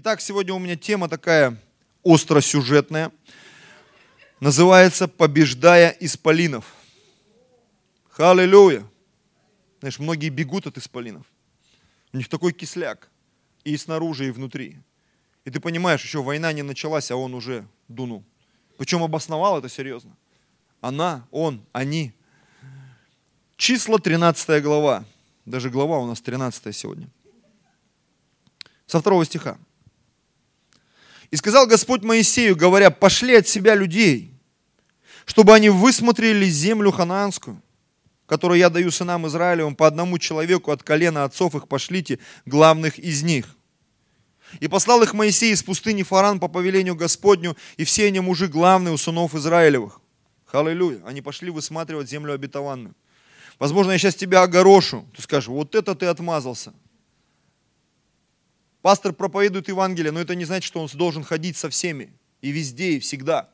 Итак, сегодня у меня тема такая остросюжетная. Называется «Побеждая исполинов». Халилюя! Знаешь, многие бегут от исполинов. У них такой кисляк. И снаружи, и внутри. И ты понимаешь, еще война не началась, а он уже дунул. Причем обосновал это серьезно. Она, он, они. Числа 13 глава. Даже глава у нас 13 сегодня. Со второго стиха. И сказал Господь Моисею, говоря, пошли от себя людей, чтобы они высмотрели землю ханаанскую, которую я даю сынам Израилевым, по одному человеку от колена отцов их пошлите, главных из них. И послал их Моисей из пустыни Фаран по повелению Господню, и все они мужи главные у сынов Израилевых. Халилюя. Они пошли высматривать землю обетованную. Возможно, я сейчас тебя огорошу. Ты скажешь, вот это ты отмазался. Пастор проповедует Евангелие, но это не значит, что он должен ходить со всеми. И везде, и всегда.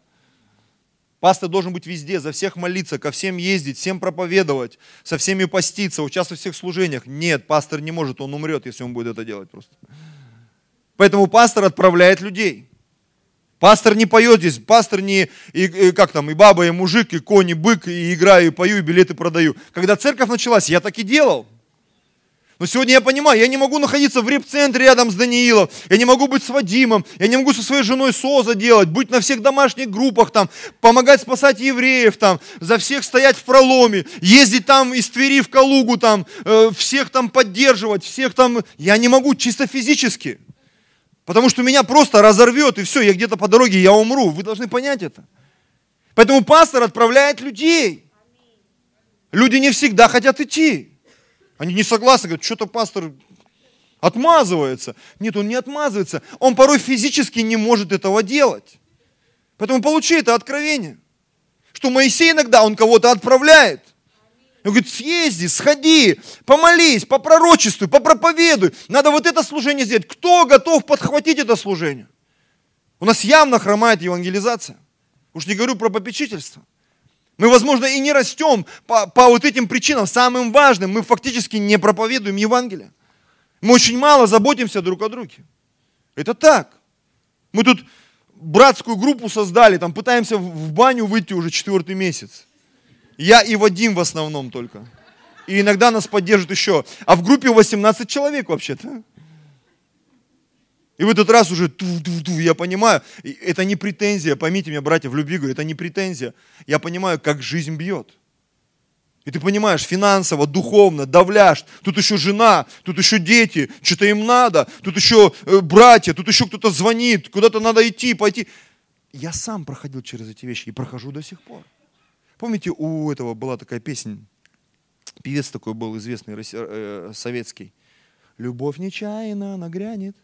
Пастор должен быть везде, за всех молиться, ко всем ездить, всем проповедовать, со всеми поститься, участвовать в всех служениях. Нет, пастор не может, он умрет, если он будет это делать просто. Поэтому пастор отправляет людей. Пастор не поет здесь, пастор не, и, и, как там, и баба, и мужик, и конь, и бык, и играю, и пою, и билеты продаю. Когда церковь началась, я так и делал. Но сегодня я понимаю, я не могу находиться в реп-центре рядом с Даниилом, я не могу быть с Вадимом, я не могу со своей женой СОЗа делать, быть на всех домашних группах, там, помогать спасать евреев, там, за всех стоять в проломе, ездить там из Твери в Калугу, там, э, всех там поддерживать, всех там, я не могу чисто физически, потому что меня просто разорвет, и все, я где-то по дороге, я умру, вы должны понять это. Поэтому пастор отправляет людей. Люди не всегда хотят идти. Они не согласны, говорят, что-то пастор отмазывается. Нет, он не отмазывается. Он порой физически не может этого делать. Поэтому получи это откровение. Что Моисей иногда, он кого-то отправляет. Он говорит, съезди, сходи, помолись, попророчествуй, попроповедуй. Надо вот это служение сделать. Кто готов подхватить это служение? У нас явно хромает евангелизация. Уж не говорю про попечительство. Мы, возможно, и не растем по, по вот этим причинам. Самым важным, мы фактически не проповедуем Евангелие. Мы очень мало заботимся друг о друге. Это так. Мы тут братскую группу создали, там пытаемся в баню выйти уже четвертый месяц. Я и Вадим в основном только. И иногда нас поддержит еще. А в группе 18 человек вообще-то. И в этот раз уже ту -ту -ту, я понимаю, это не претензия, поймите меня, братья, в любви говорю, это не претензия. Я понимаю, как жизнь бьет. И ты понимаешь, финансово, духовно, давляешь, тут еще жена, тут еще дети, что-то им надо, тут еще э, братья, тут еще кто-то звонит, куда-то надо идти, пойти. Я сам проходил через эти вещи и прохожу до сих пор. Помните, у этого была такая песня, певец такой был известный, э, советский. «Любовь нечаянно нагрянет,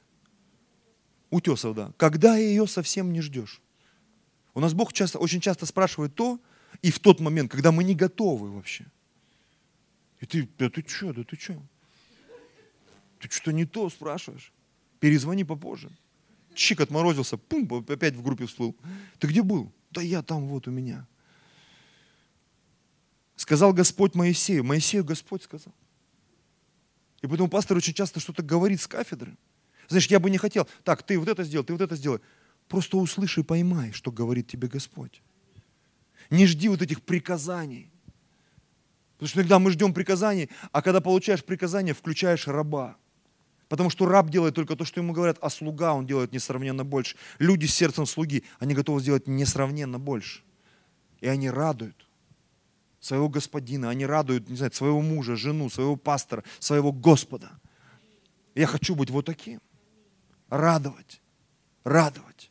Утесов, да. Когда ее совсем не ждешь. У нас Бог часто, очень часто спрашивает то, и в тот момент, когда мы не готовы вообще. И ты, да ты что, да ты что? Ты что-то не то спрашиваешь. Перезвони попозже. Чик отморозился, пум, опять в группе всплыл. Ты где был? Да я там вот у меня. Сказал Господь Моисею. Моисею Господь сказал. И поэтому пастор очень часто что-то говорит с кафедры. Знаешь, я бы не хотел, так, ты вот это сделал, ты вот это сделай. Просто услыши поймай, что говорит тебе Господь. Не жди вот этих приказаний. Потому что иногда мы ждем приказаний, а когда получаешь приказание, включаешь раба. Потому что раб делает только то, что ему говорят, а слуга он делает несравненно больше. Люди с сердцем слуги, они готовы сделать несравненно больше. И они радуют своего господина, они радуют, не знаю, своего мужа, жену, своего пастора, своего Господа. Я хочу быть вот таким радовать, радовать.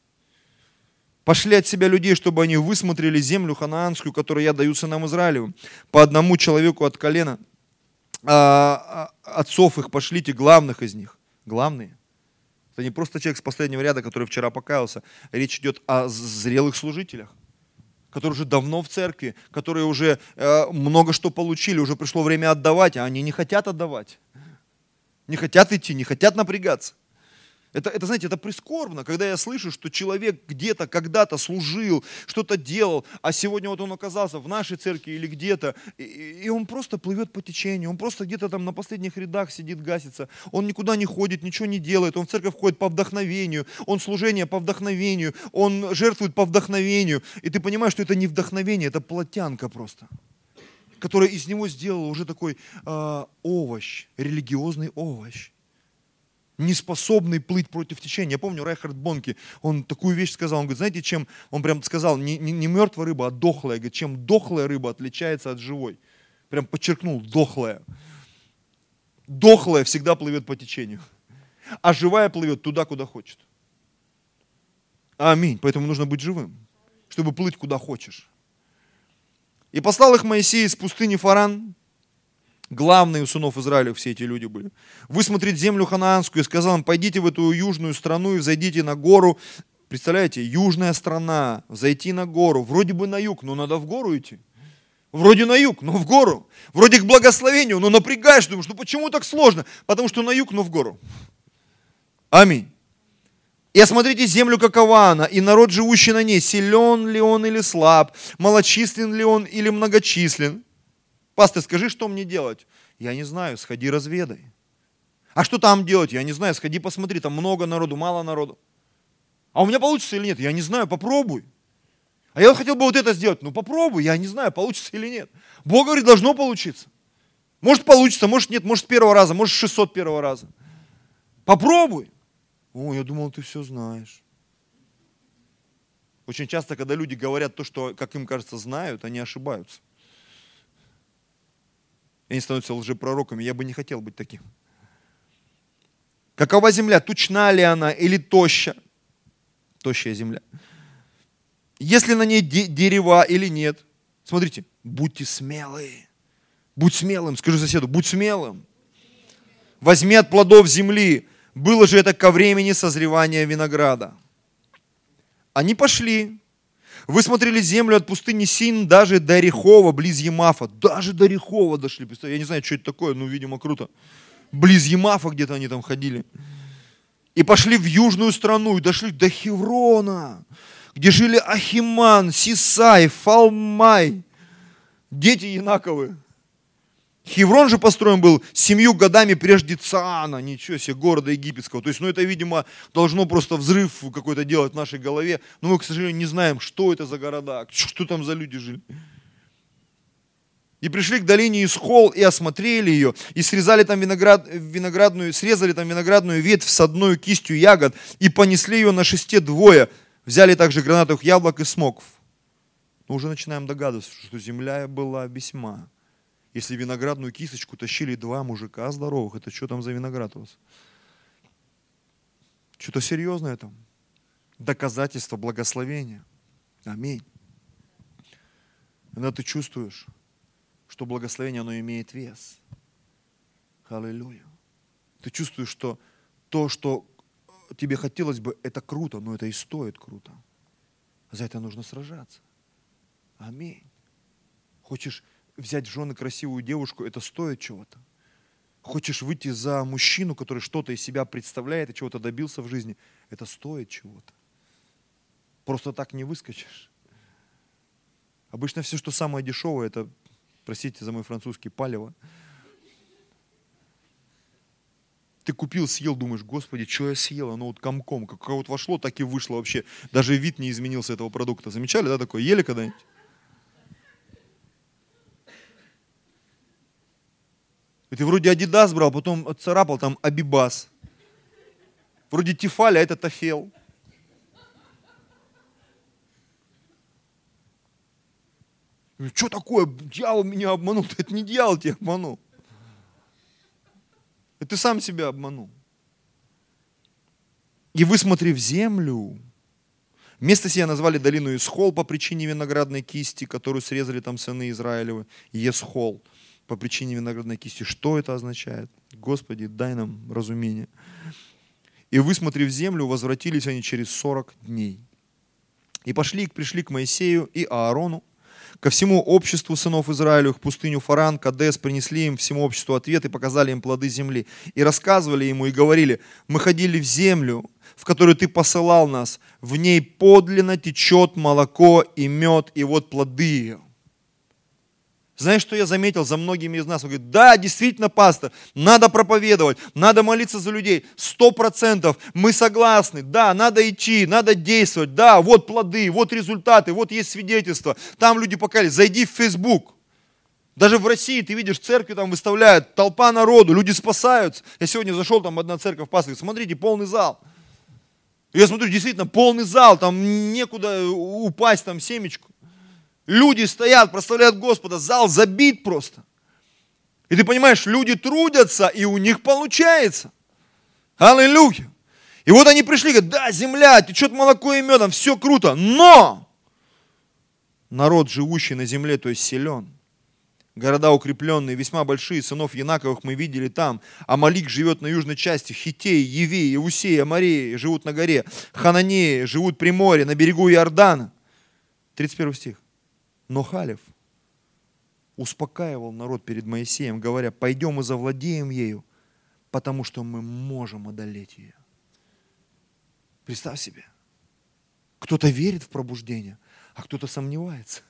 Пошли от себя людей, чтобы они высмотрели землю ханаанскую, которую я даю сынам Израилевым. По одному человеку от колена а, а, отцов их пошлите, главных из них. Главные. Это не просто человек с последнего ряда, который вчера покаялся. Речь идет о зрелых служителях которые уже давно в церкви, которые уже э, много что получили, уже пришло время отдавать, а они не хотят отдавать. Не хотят идти, не хотят напрягаться. Это, это, знаете, это прискорбно, когда я слышу, что человек где-то, когда-то служил, что-то делал, а сегодня вот он оказался в нашей церкви или где-то, и, и он просто плывет по течению, он просто где-то там на последних рядах сидит, гасится, он никуда не ходит, ничего не делает, он в церковь ходит по вдохновению, он служение по вдохновению, он жертвует по вдохновению, и ты понимаешь, что это не вдохновение, это плотянка просто которая из него сделала уже такой э, овощ, религиозный овощ не способный плыть против течения. Я помню, Райхард Бонки, он такую вещь сказал, он говорит, знаете, чем, он прям сказал, не, не, не мертвая рыба, а дохлая, говорит, чем дохлая рыба отличается от живой. Прям подчеркнул, дохлая. Дохлая всегда плывет по течению, а живая плывет туда, куда хочет. Аминь. Поэтому нужно быть живым, чтобы плыть куда хочешь. И послал их Моисей из пустыни Фаран, Главные у сынов Израиля все эти люди были. Высмотреть землю ханаанскую и сказал им, пойдите в эту южную страну и взойдите на гору. Представляете, южная страна, зайти на гору. Вроде бы на юг, но надо в гору идти. Вроде на юг, но в гору. Вроде к благословению, но напрягаешь, думаешь, ну почему так сложно? Потому что на юг, но в гору. Аминь. И осмотрите землю, какова она, и народ, живущий на ней, силен ли он или слаб, малочислен ли он или многочислен. Пастор, скажи, что мне делать? Я не знаю, сходи разведай. А что там делать? Я не знаю, сходи посмотри, там много народу, мало народу. А у меня получится или нет? Я не знаю, попробуй. А я хотел бы вот это сделать. Ну попробуй, я не знаю, получится или нет. Бог говорит, должно получиться. Может получится, может нет, может с первого раза, может с 601 раза. Попробуй. О, я думал, ты все знаешь. Очень часто, когда люди говорят то, что, как им кажется, знают, они ошибаются. И они становятся лжепророками. Я бы не хотел быть таким. Какова земля? Тучна ли она или тоща? Тощая земля. Если на ней де- дерева или нет. Смотрите, будьте смелые. Будь смелым. Скажи соседу, будь смелым. Возьми от плодов земли. Было же это ко времени созревания винограда. Они пошли, вы смотрели землю от пустыни Син даже до Рехова, близ Емафа. Даже до Рехова дошли. Я не знаю, что это такое, но, видимо, круто. Близ Емафа где-то они там ходили. И пошли в южную страну, и дошли до Хеврона, где жили Ахиман, Сисай, Фалмай, дети Янаковы. Хеврон же построен был семью годами прежде Цаана, ничего себе, города египетского. То есть, ну это, видимо, должно просто взрыв какой-то делать в нашей голове. Но мы, к сожалению, не знаем, что это за города, что там за люди жили. И пришли к долине Исхол и осмотрели ее, и срезали там виноград, виноградную, срезали там виноградную ветвь с одной кистью ягод, и понесли ее на шесте двое. Взяли также гранатовых яблок и смоков. Мы уже начинаем догадываться, что земля была весьма если виноградную кисточку тащили два мужика здоровых, это что там за виноград у вас? Что-то серьезное там. Доказательство благословения. Аминь. Когда ты чувствуешь, что благословение, оно имеет вес. Аллилуйя. Ты чувствуешь, что то, что тебе хотелось бы, это круто, но это и стоит круто. За это нужно сражаться. Аминь. Хочешь взять в жены красивую девушку, это стоит чего-то. Хочешь выйти за мужчину, который что-то из себя представляет и чего-то добился в жизни, это стоит чего-то. Просто так не выскочишь. Обычно все, что самое дешевое, это, простите за мой французский, палево. Ты купил, съел, думаешь, господи, что я съел? Оно вот комком, как вот вошло, так и вышло вообще. Даже вид не изменился этого продукта. Замечали, да, такое? Ели когда-нибудь? И ты вроде Адидас брал, потом царапал там Абибас. Вроде Тефаль, а это Тафел. Что такое? Дьявол меня обманул. Это не дьявол тебя обманул. Это ты сам себя обманул. И высмотрев землю, место сия назвали долину Исхол по причине виноградной кисти, которую срезали там сыны Израилевы. Есхол по причине виноградной кисти. Что это означает? Господи, дай нам разумение. И высмотрев землю, возвратились они через 40 дней. И пошли, пришли к Моисею и Аарону, ко всему обществу сынов Израилю, в пустыню Фаран, Кадес, принесли им всему обществу ответ и показали им плоды земли. И рассказывали ему и говорили, мы ходили в землю, в которую ты посылал нас, в ней подлинно течет молоко и мед, и вот плоды ее. Знаешь, что я заметил за многими из нас? Он говорит, да, действительно, пастор, надо проповедовать, надо молиться за людей, сто процентов, мы согласны, да, надо идти, надо действовать, да, вот плоды, вот результаты, вот есть свидетельства, там люди покались, зайди в Facebook, даже в России ты видишь, церкви там выставляют, толпа народу, люди спасаются. Я сегодня зашел, там одна церковь, пастор, смотрите, полный зал. Я смотрю, действительно, полный зал, там некуда упасть, там семечку. Люди стоят, прославляют Господа, зал забит просто. И ты понимаешь, люди трудятся, и у них получается. Аллилуйя. И вот они пришли, говорят, да, земля, течет молоко и медом, все круто, но народ, живущий на земле, то есть силен. Города укрепленные, весьма большие, сынов Янаковых мы видели там. Амалик живет на южной части, Хитеи, Евеи, Иусеи, Амареи живут на горе. Хананеи живут при море, на берегу Иордана. 31 стих. Но Халев успокаивал народ перед Моисеем, говоря, пойдем и завладеем ею, потому что мы можем одолеть ее. Представь себе, кто-то верит в пробуждение, а кто-то сомневается.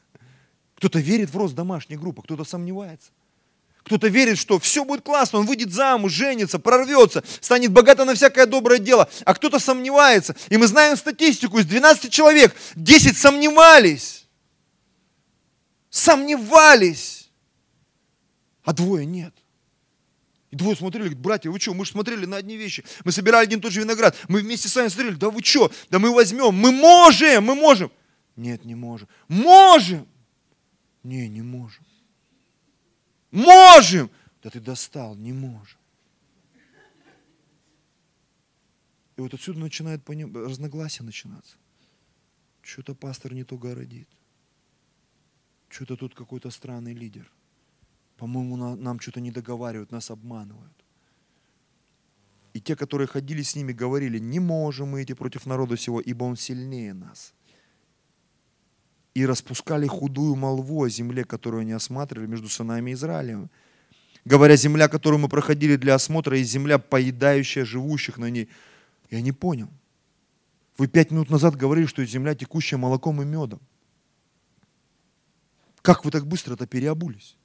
Кто-то верит в рост домашней группы, кто-то сомневается. Кто-то верит, что все будет классно, он выйдет замуж, женится, прорвется, станет богато на всякое доброе дело. А кто-то сомневается. И мы знаем статистику, из 12 человек 10 сомневались сомневались, а двое нет. И двое смотрели, говорят, братья, вы что, мы же смотрели на одни вещи. Мы собирали один и тот же виноград. Мы вместе с вами смотрели, да вы что, да мы возьмем, мы можем, мы можем. Нет, не можем. Можем. Не, не можем. Можем. Да ты достал, не можем. И вот отсюда начинает поним... разногласия начинаться. Что-то пастор не то городит что-то тут какой-то странный лидер. По-моему, нам что-то не договаривают, нас обманывают. И те, которые ходили с ними, говорили, не можем мы идти против народа сего, ибо он сильнее нас. И распускали худую молву о земле, которую они осматривали между сынами Израилем. Говоря, земля, которую мы проходили для осмотра, и земля, поедающая живущих на ней. Я не понял. Вы пять минут назад говорили, что земля, текущая молоком и медом. Как вы так быстро-то переобулись?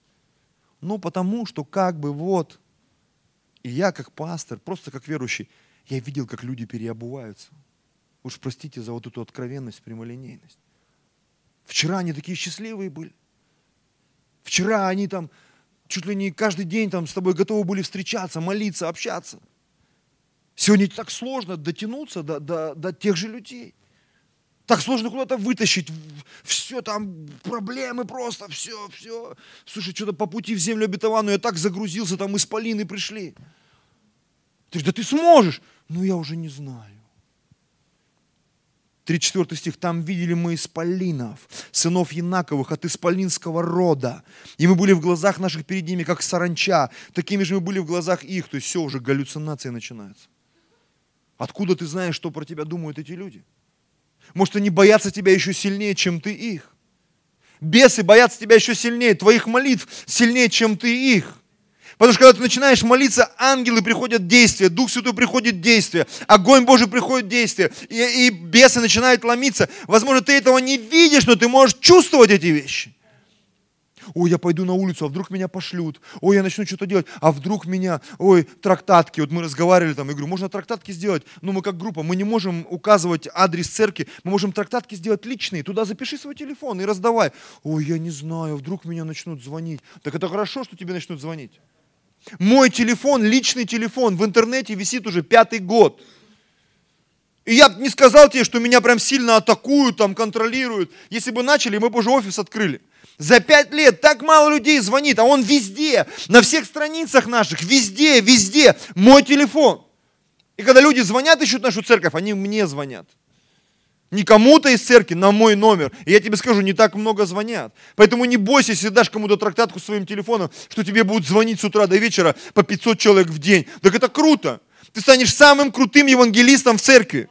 Ну, потому что как бы вот, и я как пастор, просто как верующий, я видел, как люди переобуваются. Уж простите за вот эту откровенность, прямолинейность. Вчера они такие счастливые были. Вчера они там чуть ли не каждый день там с тобой готовы были встречаться, молиться, общаться. Сегодня так сложно дотянуться до, до, до тех же людей. Так сложно куда-то вытащить. Все там, проблемы просто, все, все. Слушай, что-то по пути в землю обетованную я так загрузился, там исполины пришли. Ты да ты сможешь. Ну, я уже не знаю. 34 стих. Там видели мы исполинов, сынов Янаковых от исполинского рода. И мы были в глазах наших перед ними, как саранча. Такими же мы были в глазах их. То есть все, уже галлюцинации начинаются. Откуда ты знаешь, что про тебя думают эти люди? Может, они боятся тебя еще сильнее, чем ты их. Бесы боятся тебя еще сильнее, твоих молитв сильнее, чем ты их. Потому что когда ты начинаешь молиться, ангелы приходят в действие, Дух Святой приходит в действие, огонь Божий приходит в действие, и, и бесы начинают ломиться. Возможно, ты этого не видишь, но ты можешь чувствовать эти вещи. Ой, я пойду на улицу, а вдруг меня пошлют. Ой, я начну что-то делать, а вдруг меня, ой, трактатки. Вот мы разговаривали там, я говорю, можно трактатки сделать. Но мы как группа, мы не можем указывать адрес церкви, мы можем трактатки сделать личные. Туда запиши свой телефон и раздавай. Ой, я не знаю, вдруг меня начнут звонить. Так это хорошо, что тебе начнут звонить. Мой телефон, личный телефон в интернете висит уже пятый год. И я не сказал тебе, что меня прям сильно атакуют, там контролируют. Если бы начали, мы бы уже офис открыли. За пять лет так мало людей звонит, а он везде, на всех страницах наших, везде, везде, мой телефон. И когда люди звонят, ищут нашу церковь, они мне звонят. Не кому-то из церкви, на мой номер. И я тебе скажу, не так много звонят. Поэтому не бойся, если дашь кому-то трактатку своим телефоном, что тебе будут звонить с утра до вечера по 500 человек в день. Так это круто. Ты станешь самым крутым евангелистом в церкви.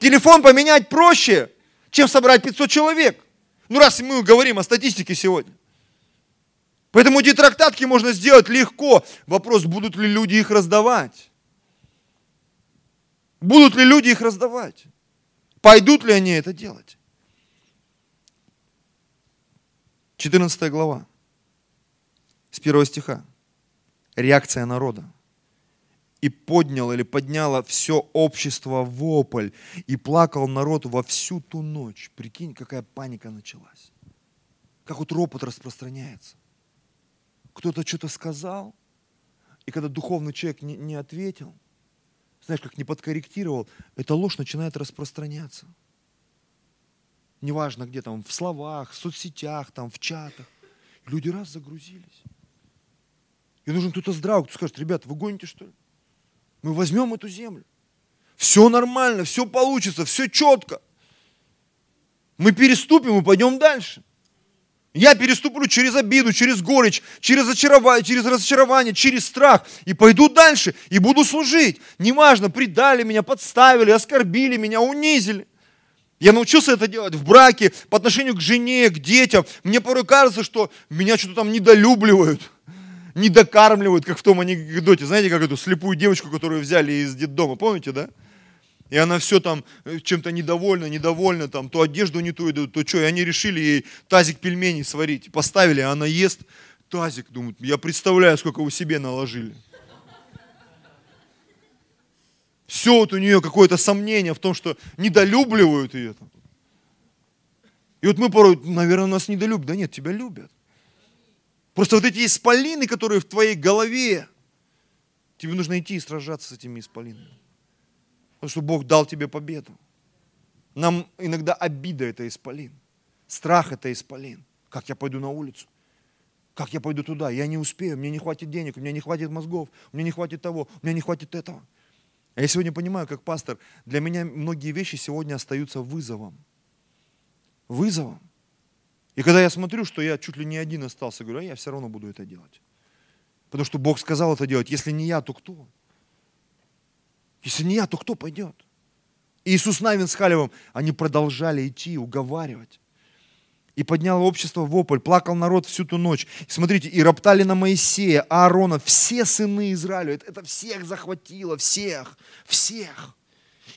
Телефон поменять проще, чем собрать 500 человек. Ну, раз мы говорим о статистике сегодня. Поэтому эти трактатки можно сделать легко. Вопрос, будут ли люди их раздавать? Будут ли люди их раздавать? Пойдут ли они это делать? 14 глава, с первого стиха. Реакция народа. И поднял или подняло все общество вопль, и плакал народ во всю ту ночь. Прикинь, какая паника началась. Как вот ропот распространяется. Кто-то что-то сказал, и когда духовный человек не, не ответил, знаешь, как не подкорректировал, эта ложь начинает распространяться. Неважно где там, в словах, в соцсетях, там, в чатах. Люди раз загрузились. И нужен кто-то здравый, кто скажет, ребята, вы гоните что ли? Мы возьмем эту землю. Все нормально, все получится, все четко. Мы переступим и пойдем дальше. Я переступлю через обиду, через горечь, через через разочарование, через страх. И пойду дальше, и буду служить. Неважно, предали меня, подставили, оскорбили меня, унизили. Я научился это делать в браке, по отношению к жене, к детям. Мне порой кажется, что меня что-то там недолюбливают, недокармливают, как в том анекдоте. Знаете, как эту слепую девочку, которую взяли из детдома, помните, да? И она все там э, чем-то недовольна, недовольна, там, то одежду не ту идут, то что. И они решили ей тазик пельменей сварить. Поставили, а она ест тазик. Думают, я представляю, сколько вы себе наложили. Все вот у нее какое-то сомнение в том, что недолюбливают ее. И вот мы порой, наверное, нас недолюбят. Да нет, тебя любят. Просто вот эти исполины, которые в твоей голове, тебе нужно идти и сражаться с этими исполинами. Потому что Бог дал тебе победу. Нам иногда обида это исполин. Страх это исполин. Как я пойду на улицу? Как я пойду туда? Я не успею, мне не хватит денег, у меня не хватит мозгов, меня не хватит того, у меня не хватит этого. А я сегодня понимаю, как пастор, для меня многие вещи сегодня остаются вызовом. Вызовом. И когда я смотрю, что я чуть ли не один остался, говорю, а я все равно буду это делать. Потому что Бог сказал это делать. Если не я, то кто? Если не я, то кто пойдет? Иисус Навин с Халевым, они продолжали идти, уговаривать. И подняло общество вопль, плакал народ всю ту ночь. И смотрите, и роптали на Моисея, Аарона, все сыны Израиля. Это, это всех захватило, всех, всех.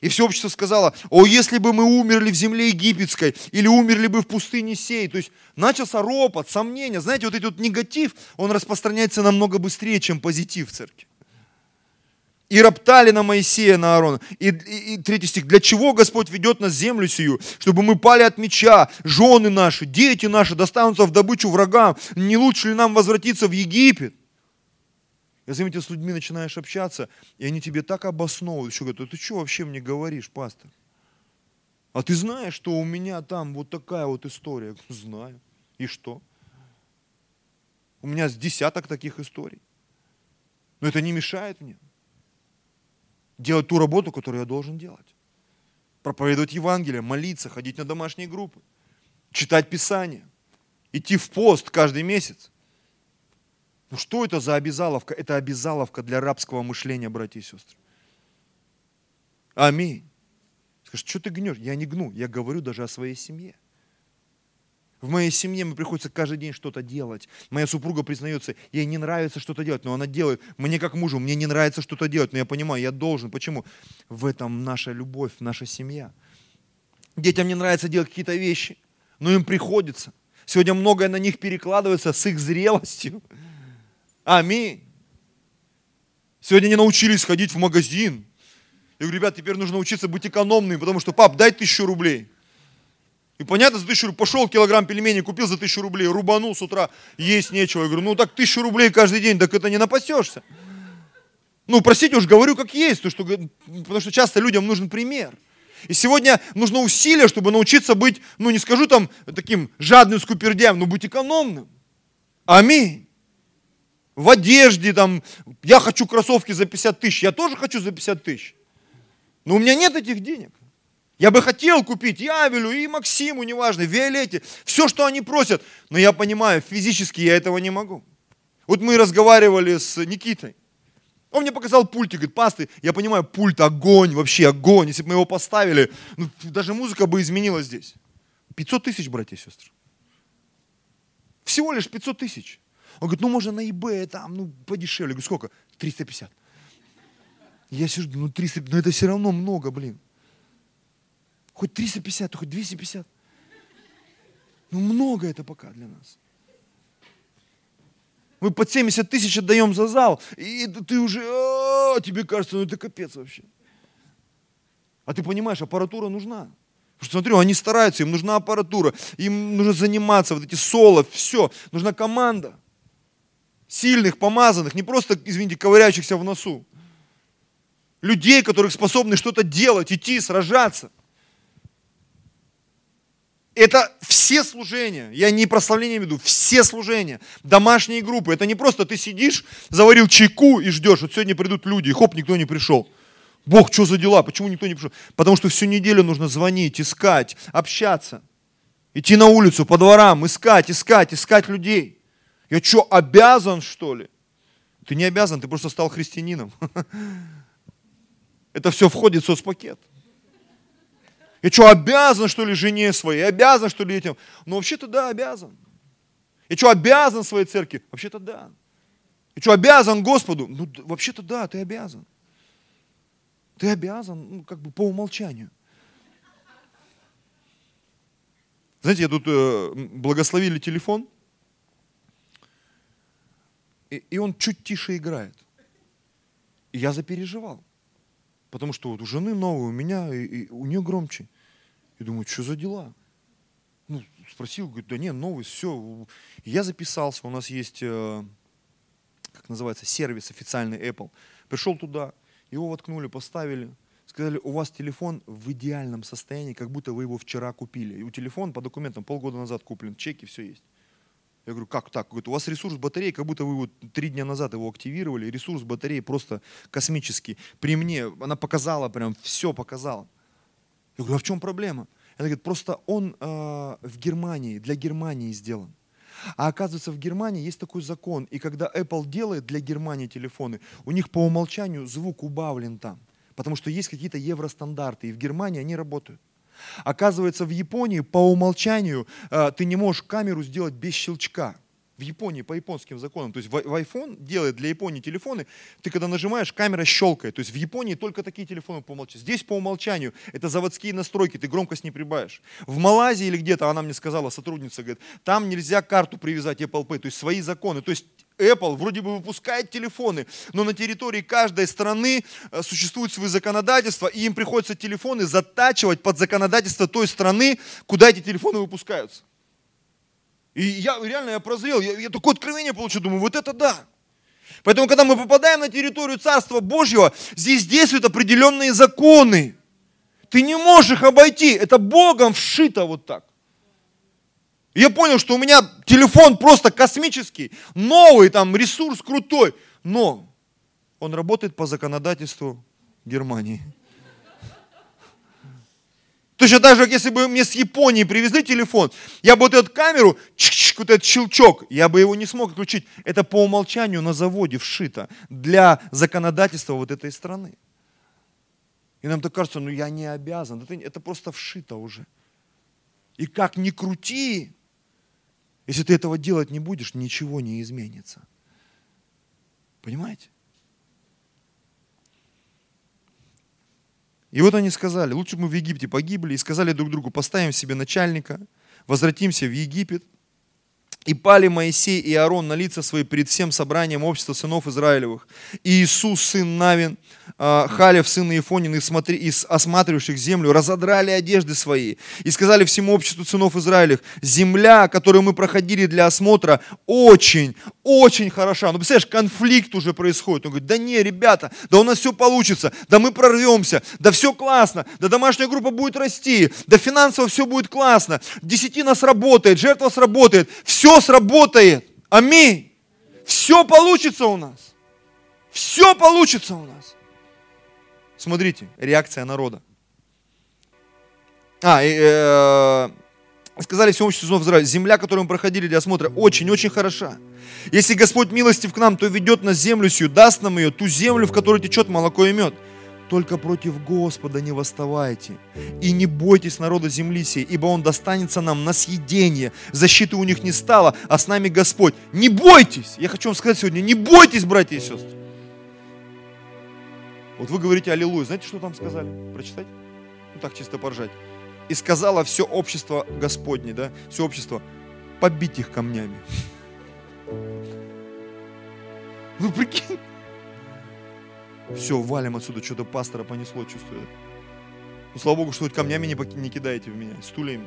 И все общество сказало, о, если бы мы умерли в земле египетской, или умерли бы в пустыне сей. То есть начался ропот, сомнения. Знаете, вот этот вот негатив, он распространяется намного быстрее, чем позитив в церкви и роптали на Моисея, на Аарона. И, и, и третий стих. Для чего Господь ведет нас землю сию? Чтобы мы пали от меча, жены наши, дети наши достанутся в добычу врагам. Не лучше ли нам возвратиться в Египет? Я заметил, с людьми начинаешь общаться, и они тебе так обосновывают, что говорят, ты что вообще мне говоришь, пастор? А ты знаешь, что у меня там вот такая вот история? Знаю. И что? У меня с десяток таких историй. Но это не мешает мне делать ту работу, которую я должен делать. Проповедовать Евангелие, молиться, ходить на домашние группы, читать Писание, идти в пост каждый месяц. Ну что это за обязаловка? Это обязаловка для рабского мышления, братья и сестры. Аминь. Скажешь, что ты гнешь? Я не гну, я говорю даже о своей семье. В моей семье мне приходится каждый день что-то делать. Моя супруга признается, ей не нравится что-то делать, но она делает. Мне как мужу, мне не нравится что-то делать, но я понимаю, я должен. Почему? В этом наша любовь, наша семья. Детям не нравится делать какие-то вещи, но им приходится. Сегодня многое на них перекладывается с их зрелостью. Аминь. Сегодня они научились ходить в магазин. Я говорю, ребят, теперь нужно учиться быть экономными, потому что, пап, дай тысячу рублей. И понятно, за тысячу рублей, пошел килограмм пельменей, купил за тысячу рублей, рубанул с утра, есть нечего. Я говорю, ну так тысячу рублей каждый день, так это не напасешься. Ну, простите уж, говорю как есть, то, что, потому что часто людям нужен пример. И сегодня нужно усилия, чтобы научиться быть, ну не скажу там таким жадным скупердям, но быть экономным. Аминь. В одежде там, я хочу кроссовки за 50 тысяч, я тоже хочу за 50 тысяч. Но у меня нет этих денег. Я бы хотел купить и Авелю, и Максиму, неважно, Виолетте, все, что они просят. Но я понимаю, физически я этого не могу. Вот мы разговаривали с Никитой. Он мне показал пультик, говорит, пасты, я понимаю, пульт огонь, вообще огонь. Если бы мы его поставили, ну, даже музыка бы изменилась здесь. 500 тысяч, братья и сестры. Всего лишь 500 тысяч. Он говорит, ну можно на eBay там, ну подешевле. Я говорю, сколько? 350. Я сижу, ну 300, но это все равно много, блин. Хоть 350, хоть 250. Ну много это пока для нас. Мы под 70 тысяч отдаем за зал, и ты уже, а, тебе кажется, ну это капец вообще. А ты понимаешь, аппаратура нужна. Потому что смотрю, они стараются, им нужна аппаратура, им нужно заниматься, вот эти соло, все, нужна команда. Сильных, помазанных, не просто, извините, ковыряющихся в носу. Людей, которых способны что-то делать, идти, сражаться. Это все служения. Я не прославление веду, все служения. Домашние группы. Это не просто ты сидишь, заварил чайку и ждешь. Вот сегодня придут люди, и хоп, никто не пришел. Бог, что за дела? Почему никто не пришел? Потому что всю неделю нужно звонить, искать, общаться. Идти на улицу, по дворам, искать, искать, искать людей. Я что, обязан, что ли? Ты не обязан, ты просто стал христианином. Это все входит в соцпакет. Я что, обязан, что ли, жене своей? Обязан, что ли, этим? Ну, вообще-то да, обязан. Я что, обязан своей церкви? Вообще-то да. Я что, обязан Господу? Ну, вообще-то да, ты обязан. Ты обязан, ну, как бы по умолчанию. Знаете, я тут э, благословили телефон, и, и он чуть тише играет. И я запереживал. Потому что вот у жены новая, у меня, и, и у нее громче. И думаю, что за дела? Ну, спросил, говорит, да нет, новый, все. Я записался, у нас есть, э, как называется, сервис официальный Apple. Пришел туда, его воткнули, поставили. Сказали, у вас телефон в идеальном состоянии, как будто вы его вчера купили. И у телефона по документам полгода назад куплен, чеки, все есть. Я говорю, как так? Говорит, у вас ресурс батареи, как будто вы вот три дня назад его активировали. Ресурс батареи просто космический. При мне она показала прям, все показала. Я говорю, а в чем проблема? Она говорит, просто он э, в Германии, для Германии сделан. А оказывается, в Германии есть такой закон, и когда Apple делает для Германии телефоны, у них по умолчанию звук убавлен там, потому что есть какие-то евростандарты, и в Германии они работают. Оказывается, в Японии по умолчанию э, ты не можешь камеру сделать без щелчка. В Японии по японским законам. То есть в, в iPhone делает для Японии телефоны, ты когда нажимаешь, камера щелкает. То есть в Японии только такие телефоны по умолчанию. Здесь по умолчанию это заводские настройки, ты громкость не прибавишь. В Малайзии или где-то, она мне сказала, сотрудница, говорит, там нельзя карту привязать Apple Pay, то есть свои законы. То есть Apple вроде бы выпускает телефоны, но на территории каждой страны э, существует свои законодательства, и им приходится телефоны затачивать под законодательство той страны, куда эти телефоны выпускаются. И я реально я прозрел, я, я такое откровение получил, думаю, вот это да. Поэтому, когда мы попадаем на территорию Царства Божьего, здесь действуют определенные законы. Ты не можешь их обойти, это Богом вшито вот так. Я понял, что у меня телефон просто космический, новый, там ресурс крутой, но он работает по законодательству Германии. Точно так же, как если бы мне с Японии привезли телефон, я бы вот эту камеру, чик-чик, вот этот щелчок, я бы его не смог отключить. Это по умолчанию на заводе вшито для законодательства вот этой страны. И нам так кажется, ну я не обязан. Это просто вшито уже. И как ни крути, если ты этого делать не будешь, ничего не изменится. Понимаете? И вот они сказали, лучше бы мы в Египте погибли, и сказали друг другу, поставим себе начальника, возвратимся в Египет – и пали Моисей и Аарон на лица свои перед всем собранием общества сынов Израилевых. И Иисус, сын Навин, а, Халев, сын Иефонин, и, смотри, и осматривающих землю, разодрали одежды свои. И сказали всему обществу сынов Израилевых, земля, которую мы проходили для осмотра, очень, очень хороша. Ну, представляешь, конфликт уже происходит. Он говорит, да не, ребята, да у нас все получится, да мы прорвемся, да все классно, да домашняя группа будет расти, да финансово все будет классно, десятина сработает, жертва сработает, все сработает. Аминь. Все получится у нас. Все получится у нас. Смотрите, реакция народа. А, и, э, сказали всему обществу Израиля, земля, которую мы проходили для осмотра, очень-очень хороша. Если Господь милостив к нам, то ведет нас землю сию, даст нам ее, ту землю, в которой течет молоко и мед. Только против Господа не восставайте. И не бойтесь народа земли сей, ибо он достанется нам на съедение. Защиты у них не стало, а с нами Господь. Не бойтесь! Я хочу вам сказать сегодня, не бойтесь, братья и сестры. Вот вы говорите аллилуйя. Знаете, что там сказали? Прочитать? Ну так, чисто поржать. И сказала все общество Господне, да, все общество, побить их камнями. Ну прикинь. Все, валим отсюда, что-то пастора понесло, чувствую. Ну, слава Богу, что хоть камнями не, не кидаете в меня, стульями.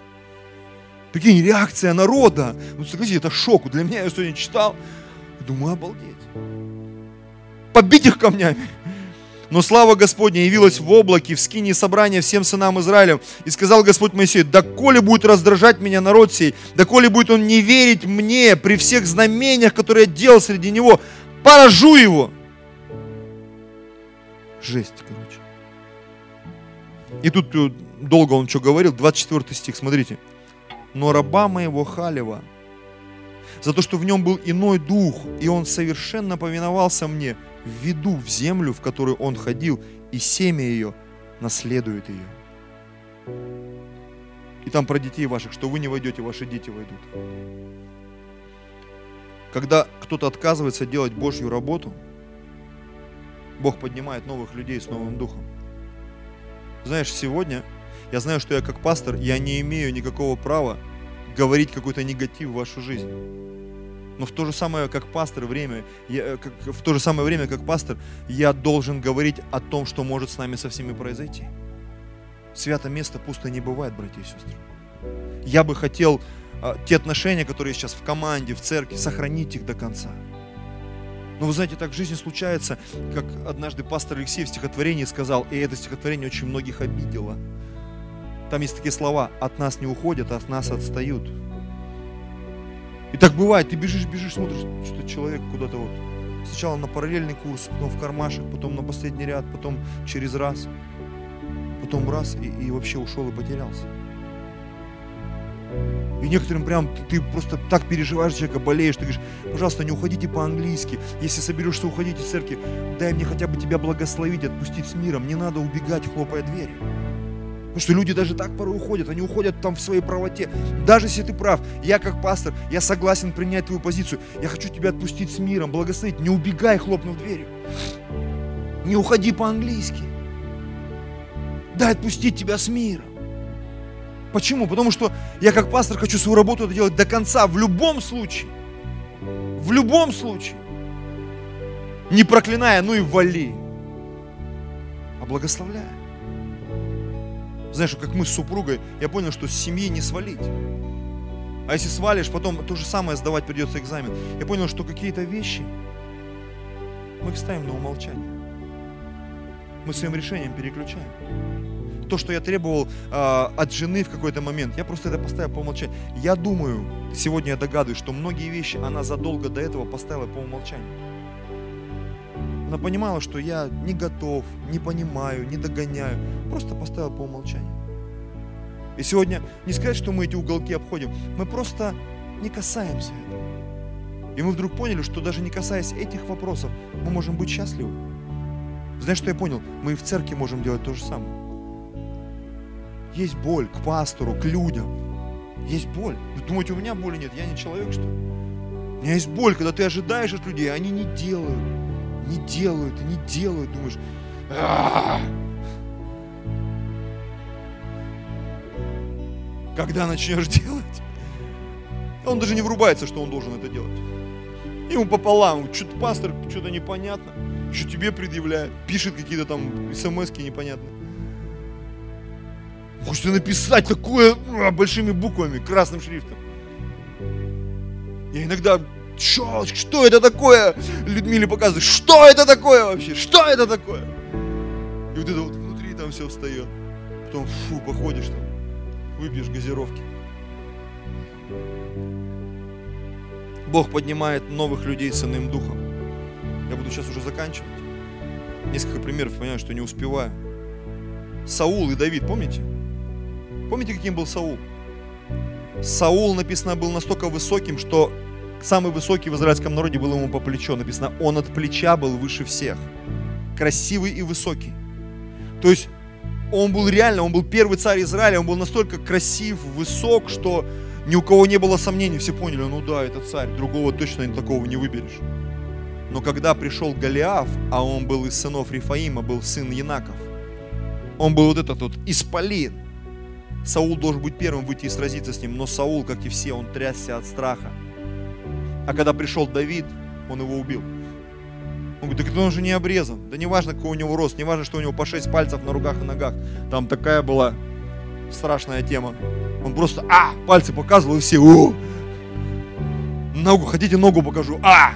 Прикинь, реакция народа. Ну, согласитесь, это шок. Для меня я сегодня читал. Думаю, обалдеть. Побить их камнями. Но слава Господня явилась в облаке, в скине собрания всем сынам Израилем. И сказал Господь Моисею, да коли будет раздражать меня народ сей, да коли будет он не верить мне при всех знамениях, которые я делал среди него, поражу его. Жесть, короче. И тут э, долго он что говорил, 24 стих, смотрите. Но раба моего Халева, за то, что в нем был иной дух, и он совершенно повиновался мне, введу в землю, в которую он ходил, и семя ее наследует ее. И там про детей ваших, что вы не войдете, ваши дети войдут. Когда кто-то отказывается делать Божью работу, Бог поднимает новых людей с новым духом. Знаешь, сегодня я знаю, что я как пастор, я не имею никакого права говорить какой-то негатив в вашу жизнь. Но в то же самое, как пастор, время, я, как, в то же самое время, как пастор, я должен говорить о том, что может с нами со всеми произойти. Свято место пусто не бывает, братья и сестры. Я бы хотел а, те отношения, которые сейчас в команде, в церкви, сохранить их до конца. Но вы знаете, так в жизни случается, как однажды пастор Алексей в стихотворении сказал, и это стихотворение очень многих обидело. Там есть такие слова, от нас не уходят, а от нас отстают. И так бывает, ты бежишь, бежишь, смотришь, что человек куда-то вот сначала на параллельный курс, потом в кармашек, потом на последний ряд, потом через раз, потом раз и, и вообще ушел и потерялся. И некоторым прям ты, ты просто так переживаешь человека, болеешь, ты говоришь, пожалуйста, не уходите по-английски. Если соберешься уходить из церкви, дай мне хотя бы тебя благословить, отпустить с миром. Не надо убегать, хлопая дверью. Потому что люди даже так порой уходят, они уходят там в своей правоте. Даже если ты прав, я как пастор, я согласен принять твою позицию. Я хочу тебя отпустить с миром, благословить. Не убегай, хлопнув дверью. Не уходи по-английски. Дай отпустить тебя с миром. Почему? Потому что я как пастор хочу свою работу делать до конца, в любом случае. В любом случае. Не проклиная, ну и вали. А благословляя. Знаешь, как мы с супругой, я понял, что с семьи не свалить. А если свалишь, потом то же самое сдавать придется экзамен. Я понял, что какие-то вещи мы их ставим на умолчание. Мы своим решением переключаем то, что я требовал э, от жены в какой-то момент, я просто это поставил по умолчанию. Я думаю, сегодня я догадываюсь, что многие вещи она задолго до этого поставила по умолчанию. Она понимала, что я не готов, не понимаю, не догоняю. Просто поставил по умолчанию. И сегодня не сказать, что мы эти уголки обходим, мы просто не касаемся этого. И мы вдруг поняли, что даже не касаясь этих вопросов, мы можем быть счастливы. Знаешь, что я понял? Мы и в церкви можем делать то же самое. Есть боль к пастору, к людям. Есть боль. Вы думаете, у меня боли нет? Я не человек, что ли? У меня есть боль, когда ты ожидаешь от людей, а они не делают. Не делают, не делают. Думаешь, когда начнешь делать? Он даже не врубается, что он должен это делать. Ему пополам, что-то пастор, что-то непонятно, что тебе предъявляет, пишет какие-то там смс непонятные. Хочется написать такое а, большими буквами, красным шрифтом. Я иногда, что, что это такое? Людмиле показываю, что это такое вообще? Что это такое? И вот это вот внутри там все встает. Потом, фу, походишь там, выпьешь газировки. Бог поднимает новых людей с иным духом. Я буду сейчас уже заканчивать. Несколько примеров, понимаю, что не успеваю. Саул и Давид, помните? Помните, каким был Саул? Саул, написано, был настолько высоким, что самый высокий в израильском народе был ему по плечо. Написано, он от плеча был выше всех. Красивый и высокий. То есть он был реально, он был первый царь Израиля, он был настолько красив, высок, что ни у кого не было сомнений, все поняли, ну да, это царь, другого точно такого не выберешь. Но когда пришел Голиаф, а он был из сынов Рифаима, был сын Янаков, он был вот этот вот исполин. Саул должен быть первым выйти и сразиться с ним, но Саул, как и все, он трясся от страха. А когда пришел Давид, он его убил. Он говорит, так он же не обрезан. Да не важно, какой у него рост, не важно, что у него по шесть пальцев на руках и ногах. Там такая была страшная тема. Он просто, а, пальцы показывал, и все, о! Ногу, хотите ногу покажу? А!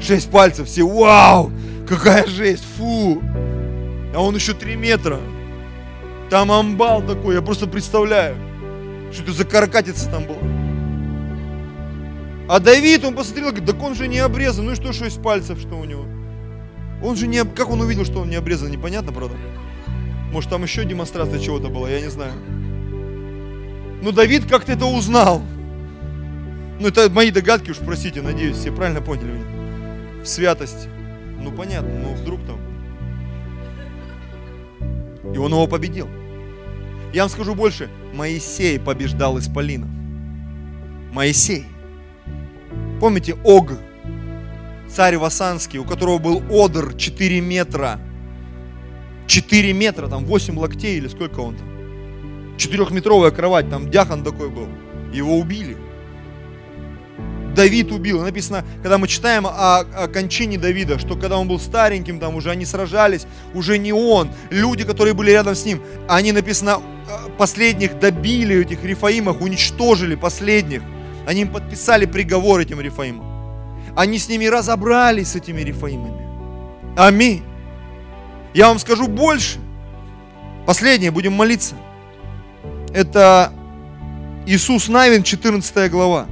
Шесть пальцев, все, вау! Какая жесть, фу! А он еще три метра. Там амбал такой, я просто представляю, что это за каракатица там была. А Давид, он посмотрел, говорит, так он же не обрезан. Ну и что, шесть пальцев, что у него? Он же не... Как он увидел, что он не обрезан, непонятно, правда? Может, там еще демонстрация чего-то была, я не знаю. Но Давид как-то это узнал. Ну, это мои догадки, уж простите, надеюсь, все правильно поняли меня. В святости. Ну, понятно, ну, вдруг там. И он его победил. Я вам скажу больше. Моисей побеждал исполинов. Моисей. Помните Ог, царь Васанский, у которого был одр 4 метра. 4 метра, там 8 локтей или сколько он там. Четырехметровая кровать, там дяхан такой был. Его убили. Давид убил. Написано, когда мы читаем о, о кончине Давида, что когда он был стареньким, там уже они сражались, уже не он, люди, которые были рядом с ним, они, написано, э, последних добили этих рифаимах, уничтожили последних. Они им подписали приговор этим рифаимам. Они с ними разобрались, с этими рифаимами. Аминь. Я вам скажу больше. Последнее, будем молиться. Это Иисус Навин, 14 глава,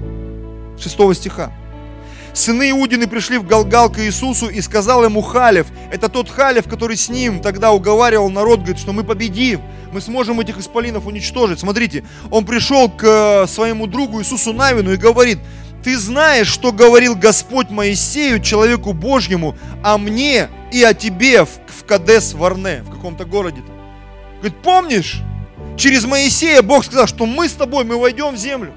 6 стиха. Сыны Иудины пришли в Галгал к Иисусу и сказал ему Халев, это тот Халев, который с ним тогда уговаривал народ, говорит, что мы победим, мы сможем этих исполинов уничтожить. Смотрите, он пришел к э, своему другу Иисусу Навину и говорит, ты знаешь, что говорил Господь Моисею, человеку Божьему, о мне и о тебе в, в Кадес Варне, в каком-то городе. Там. Говорит, помнишь, через Моисея Бог сказал, что мы с тобой, мы войдем в землю.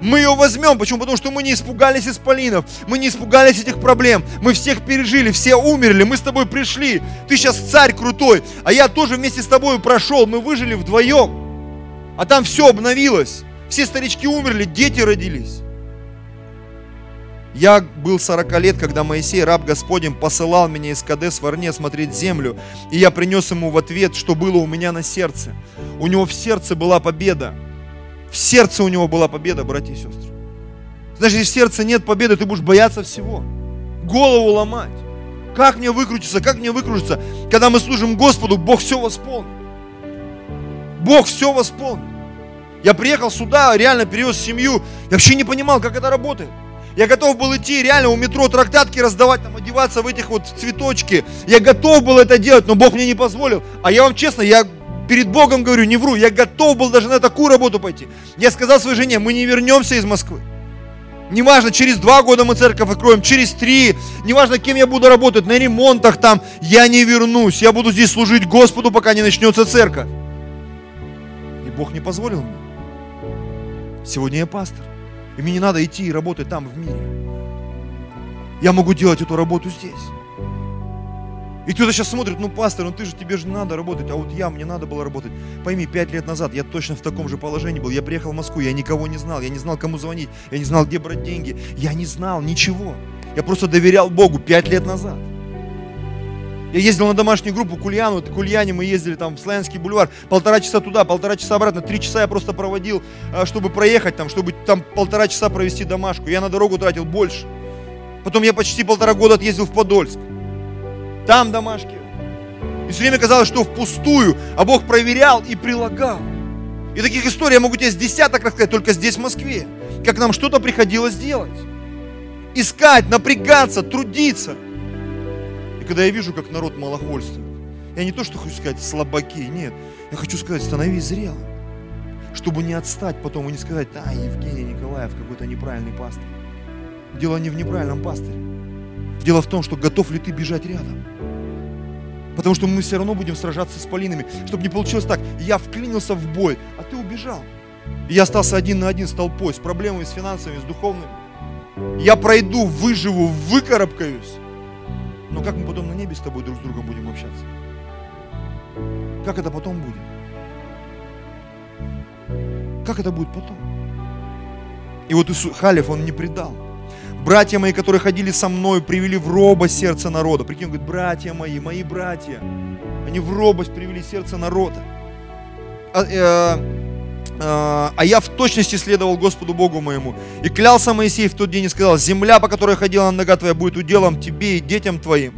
Мы ее возьмем. Почему? Потому что мы не испугались исполинов. Мы не испугались этих проблем. Мы всех пережили, все умерли. Мы с тобой пришли. Ты сейчас царь крутой. А я тоже вместе с тобой прошел. Мы выжили вдвоем. А там все обновилось. Все старички умерли, дети родились. Я был 40 лет, когда Моисей, раб Господень, посылал меня из Кадес в Арне смотреть землю, и я принес ему в ответ, что было у меня на сердце. У него в сердце была победа. В сердце у него была победа, братья и сестры. Значит, если в сердце нет победы, ты будешь бояться всего. Голову ломать. Как мне выкрутиться, как мне выкрутиться? Когда мы служим Господу, Бог все восполнит. Бог все восполнит. Я приехал сюда, реально перевез семью. Я вообще не понимал, как это работает. Я готов был идти реально у метро трактатки раздавать, там, одеваться в этих вот цветочки. Я готов был это делать, но Бог мне не позволил. А я вам честно, я перед Богом говорю, не вру, я готов был даже на такую работу пойти. Я сказал своей жене, мы не вернемся из Москвы. Неважно, через два года мы церковь откроем, через три, неважно, кем я буду работать, на ремонтах там, я не вернусь, я буду здесь служить Господу, пока не начнется церковь. И Бог не позволил мне. Сегодня я пастор, и мне не надо идти и работать там, в мире. Я могу делать эту работу здесь. И кто-то сейчас смотрит, ну, пастор, ну ты же, тебе же надо работать, а вот я, мне надо было работать. Пойми, пять лет назад я точно в таком же положении был. Я приехал в Москву, я никого не знал, я не знал, кому звонить, я не знал, где брать деньги, я не знал ничего. Я просто доверял Богу пять лет назад. Я ездил на домашнюю группу к Ульяну, к Ульяне мы ездили там в Славянский бульвар, полтора часа туда, полтора часа обратно, три часа я просто проводил, а, чтобы проехать там, чтобы там полтора часа провести домашку. Я на дорогу тратил больше. Потом я почти полтора года отъездил в Подольск там домашки. И все время казалось, что впустую, а Бог проверял и прилагал. И таких историй я могу тебе с десяток рассказать, только здесь, в Москве. Как нам что-то приходилось делать. Искать, напрягаться, трудиться. И когда я вижу, как народ малохольствует, я не то, что хочу сказать слабаки, нет. Я хочу сказать, становись зрелым. Чтобы не отстать потом и не сказать, а, Евгений Николаев какой-то неправильный пастор. Дело не в неправильном пасторе. Дело в том, что готов ли ты бежать рядом. Потому что мы все равно будем сражаться с полинами. Чтобы не получилось так, я вклинился в бой, а ты убежал. И я остался один на один с толпой, с проблемами, с финансами, с духовными. Я пройду, выживу, выкарабкаюсь. Но как мы потом на небе с тобой друг с другом будем общаться? Как это потом будет? Как это будет потом? И вот Иисус, Халев, он не предал. Братья мои, которые ходили со мной, привели в робость сердце народа. Прикинь, говорит, братья мои, мои братья, они в робость привели сердце народа. А, э, э, а я в точности следовал Господу Богу моему. И клялся Моисей в тот день и сказал, земля, по которой ходила нога твоя, будет уделом тебе и детям твоим.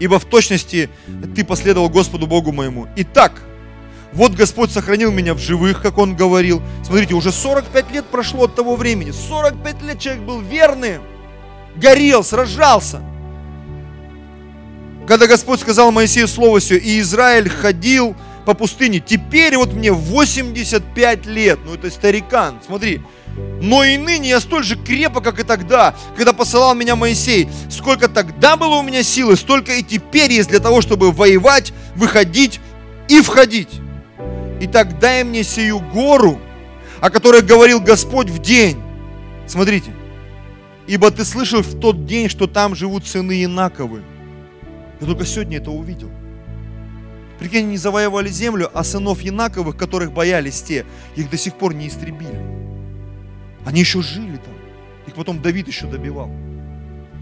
Ибо в точности ты последовал Господу Богу моему. Итак, вот Господь сохранил меня в живых, как Он говорил. Смотрите, уже 45 лет прошло от того времени. 45 лет человек был верным, горел, сражался. Когда Господь сказал Моисею слово все, и Израиль ходил по пустыне, теперь вот мне 85 лет, ну это старикан, смотри, но и ныне я столь же крепок, как и тогда, когда посылал меня Моисей. Сколько тогда было у меня силы, столько и теперь есть для того, чтобы воевать, выходить и входить. Итак, дай мне сию гору, о которой говорил Господь в день. Смотрите. Ибо ты слышал в тот день, что там живут сыны Инаковы. Я только сегодня это увидел. Прикинь, они завоевали землю, а сынов Янаковых, которых боялись те, их до сих пор не истребили. Они еще жили там. Их потом Давид еще добивал.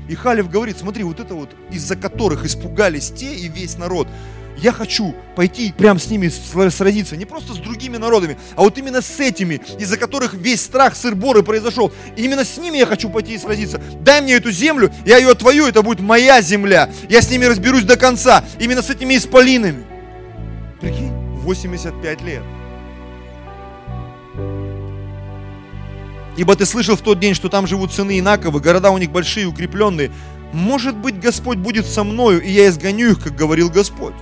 И Халев говорит, смотри, вот это вот, из-за которых испугались те и весь народ, я хочу пойти прям с ними сразиться, не просто с другими народами, а вот именно с этими, из-за которых весь страх сыр-боры произошел. И именно с ними я хочу пойти и сразиться. Дай мне эту землю, я ее отвою, это будет моя земля. Я с ними разберусь до конца, именно с этими исполинами. Прикинь, 85 лет. Ибо ты слышал в тот день, что там живут сыны Инаковы, города у них большие, укрепленные. Может быть, Господь будет со мною, и я изгоню их, как говорил Господь.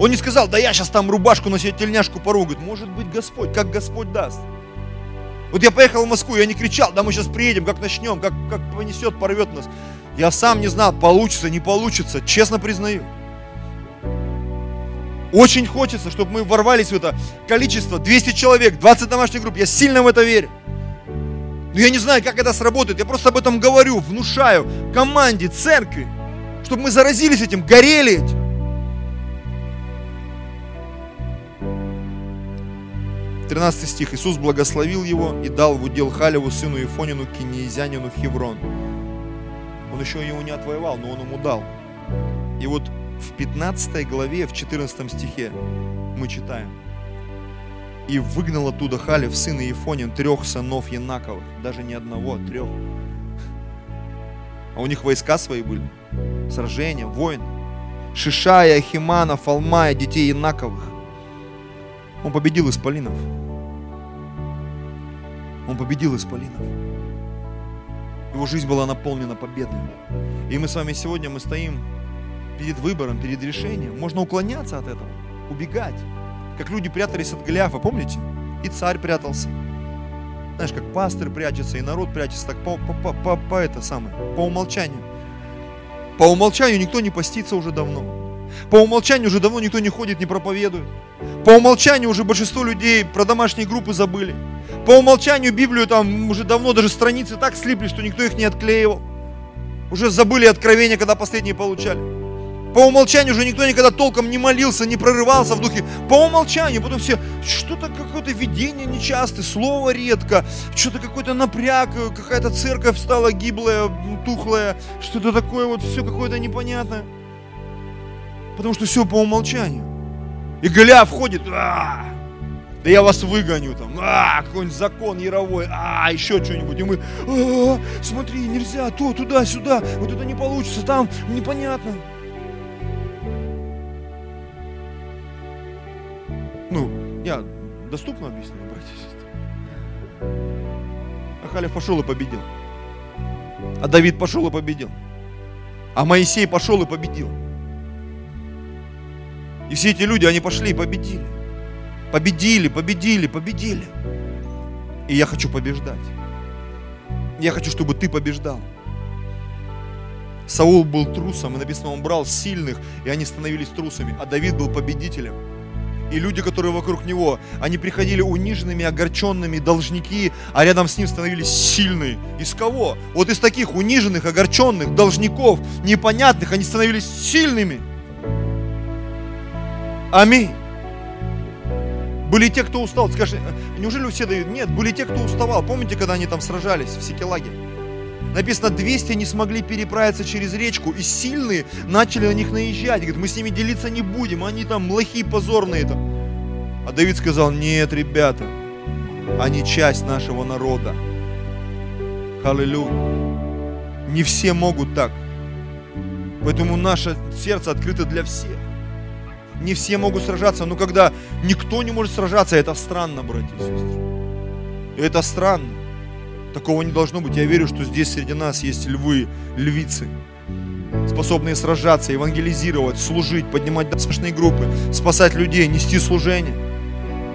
Он не сказал, да я сейчас там рубашку на себе тельняшку порву. Говорит, может быть Господь, как Господь даст. Вот я поехал в Москву, я не кричал, да мы сейчас приедем, как начнем, как, как понесет, порвет нас. Я сам не знал, получится, не получится, честно признаю. Очень хочется, чтобы мы ворвались в это количество, 200 человек, 20 домашних групп, я сильно в это верю. Но я не знаю, как это сработает, я просто об этом говорю, внушаю команде, церкви, чтобы мы заразились этим, горели этим. 13 стих. Иисус благословил его и дал в удел Халеву, сыну Ифонину, кинеизянину Хеврон. Он еще его не отвоевал, но он ему дал. И вот в 15 главе, в 14 стихе мы читаем. И выгнал оттуда Халев, сына Ефонин, трех сынов Янаковых. Даже не одного, а трех. А у них войска свои были. Сражения, войны. Шишая, Химана, Фалмая, детей Янаковых. Он победил исполинов. Он победил исполинов. Его жизнь была наполнена победой. И мы с вами сегодня мы стоим перед выбором, перед решением. Можно уклоняться от этого, убегать. Как люди прятались от Голиафа, помните? И царь прятался. Знаешь, как пастырь прячется, и народ прячется, так по, по, по, по это самое, по умолчанию. По умолчанию никто не постится уже давно. По умолчанию уже давно никто не ходит, не проповедует. По умолчанию уже большинство людей про домашние группы забыли. По умолчанию Библию там уже давно даже страницы так слипли, что никто их не отклеивал. Уже забыли откровения, когда последние получали. По умолчанию уже никто никогда толком не молился, не прорывался в духе. По умолчанию, потом все, что-то какое-то видение нечастое, слово редко, что-то какой-то напряг, какая-то церковь стала гиблая, тухлая, что-то такое вот, все какое-то непонятное. Потому что все по умолчанию. И Голиаф входит, а, да я вас выгоню там, а, какой-нибудь закон яровой, а, еще что-нибудь. И мы, а, смотри, нельзя, то, туда, сюда, вот это не получится, там непонятно. Ну, я доступно объясняю, братья и сестры. Ахалев пошел и победил. А Давид пошел и победил. А Моисей пошел и победил. И все эти люди, они пошли и победили. Победили, победили, победили. И я хочу побеждать. Я хочу, чтобы ты побеждал. Саул был трусом, и написано, он брал сильных, и они становились трусами, а Давид был победителем. И люди, которые вокруг него, они приходили униженными, огорченными, должники, а рядом с ним становились сильные. Из кого? Вот из таких униженных, огорченных, должников, непонятных, они становились сильными. Аминь. Были те, кто устал. Скажи, неужели все дают? Нет, были те, кто уставал. Помните, когда они там сражались в Секелаге? Написано, 200 не смогли переправиться через речку, и сильные начали на них наезжать. Говорит, мы с ними делиться не будем, они там лохи позорные там. А Давид сказал, нет, ребята, они часть нашего народа. Аллилуйя. Не все могут так. Поэтому наше сердце открыто для всех. Не все могут сражаться, но когда никто не может сражаться, это странно, братья и сестры. Это странно. Такого не должно быть. Я верю, что здесь среди нас есть львы, львицы, способные сражаться, евангелизировать, служить, поднимать достаточные группы, спасать людей, нести служение.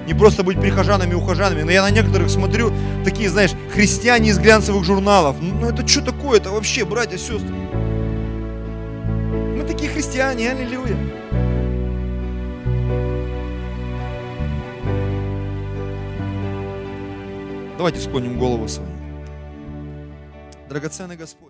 Не просто быть прихожанами и ухожанами. Но я на некоторых смотрю, такие, знаешь, христиане из глянцевых журналов. Ну это что такое? Это вообще, братья, сестры. Мы такие христиане, аллилуйя. Давайте склоним голову свою. Драгоценный Господь.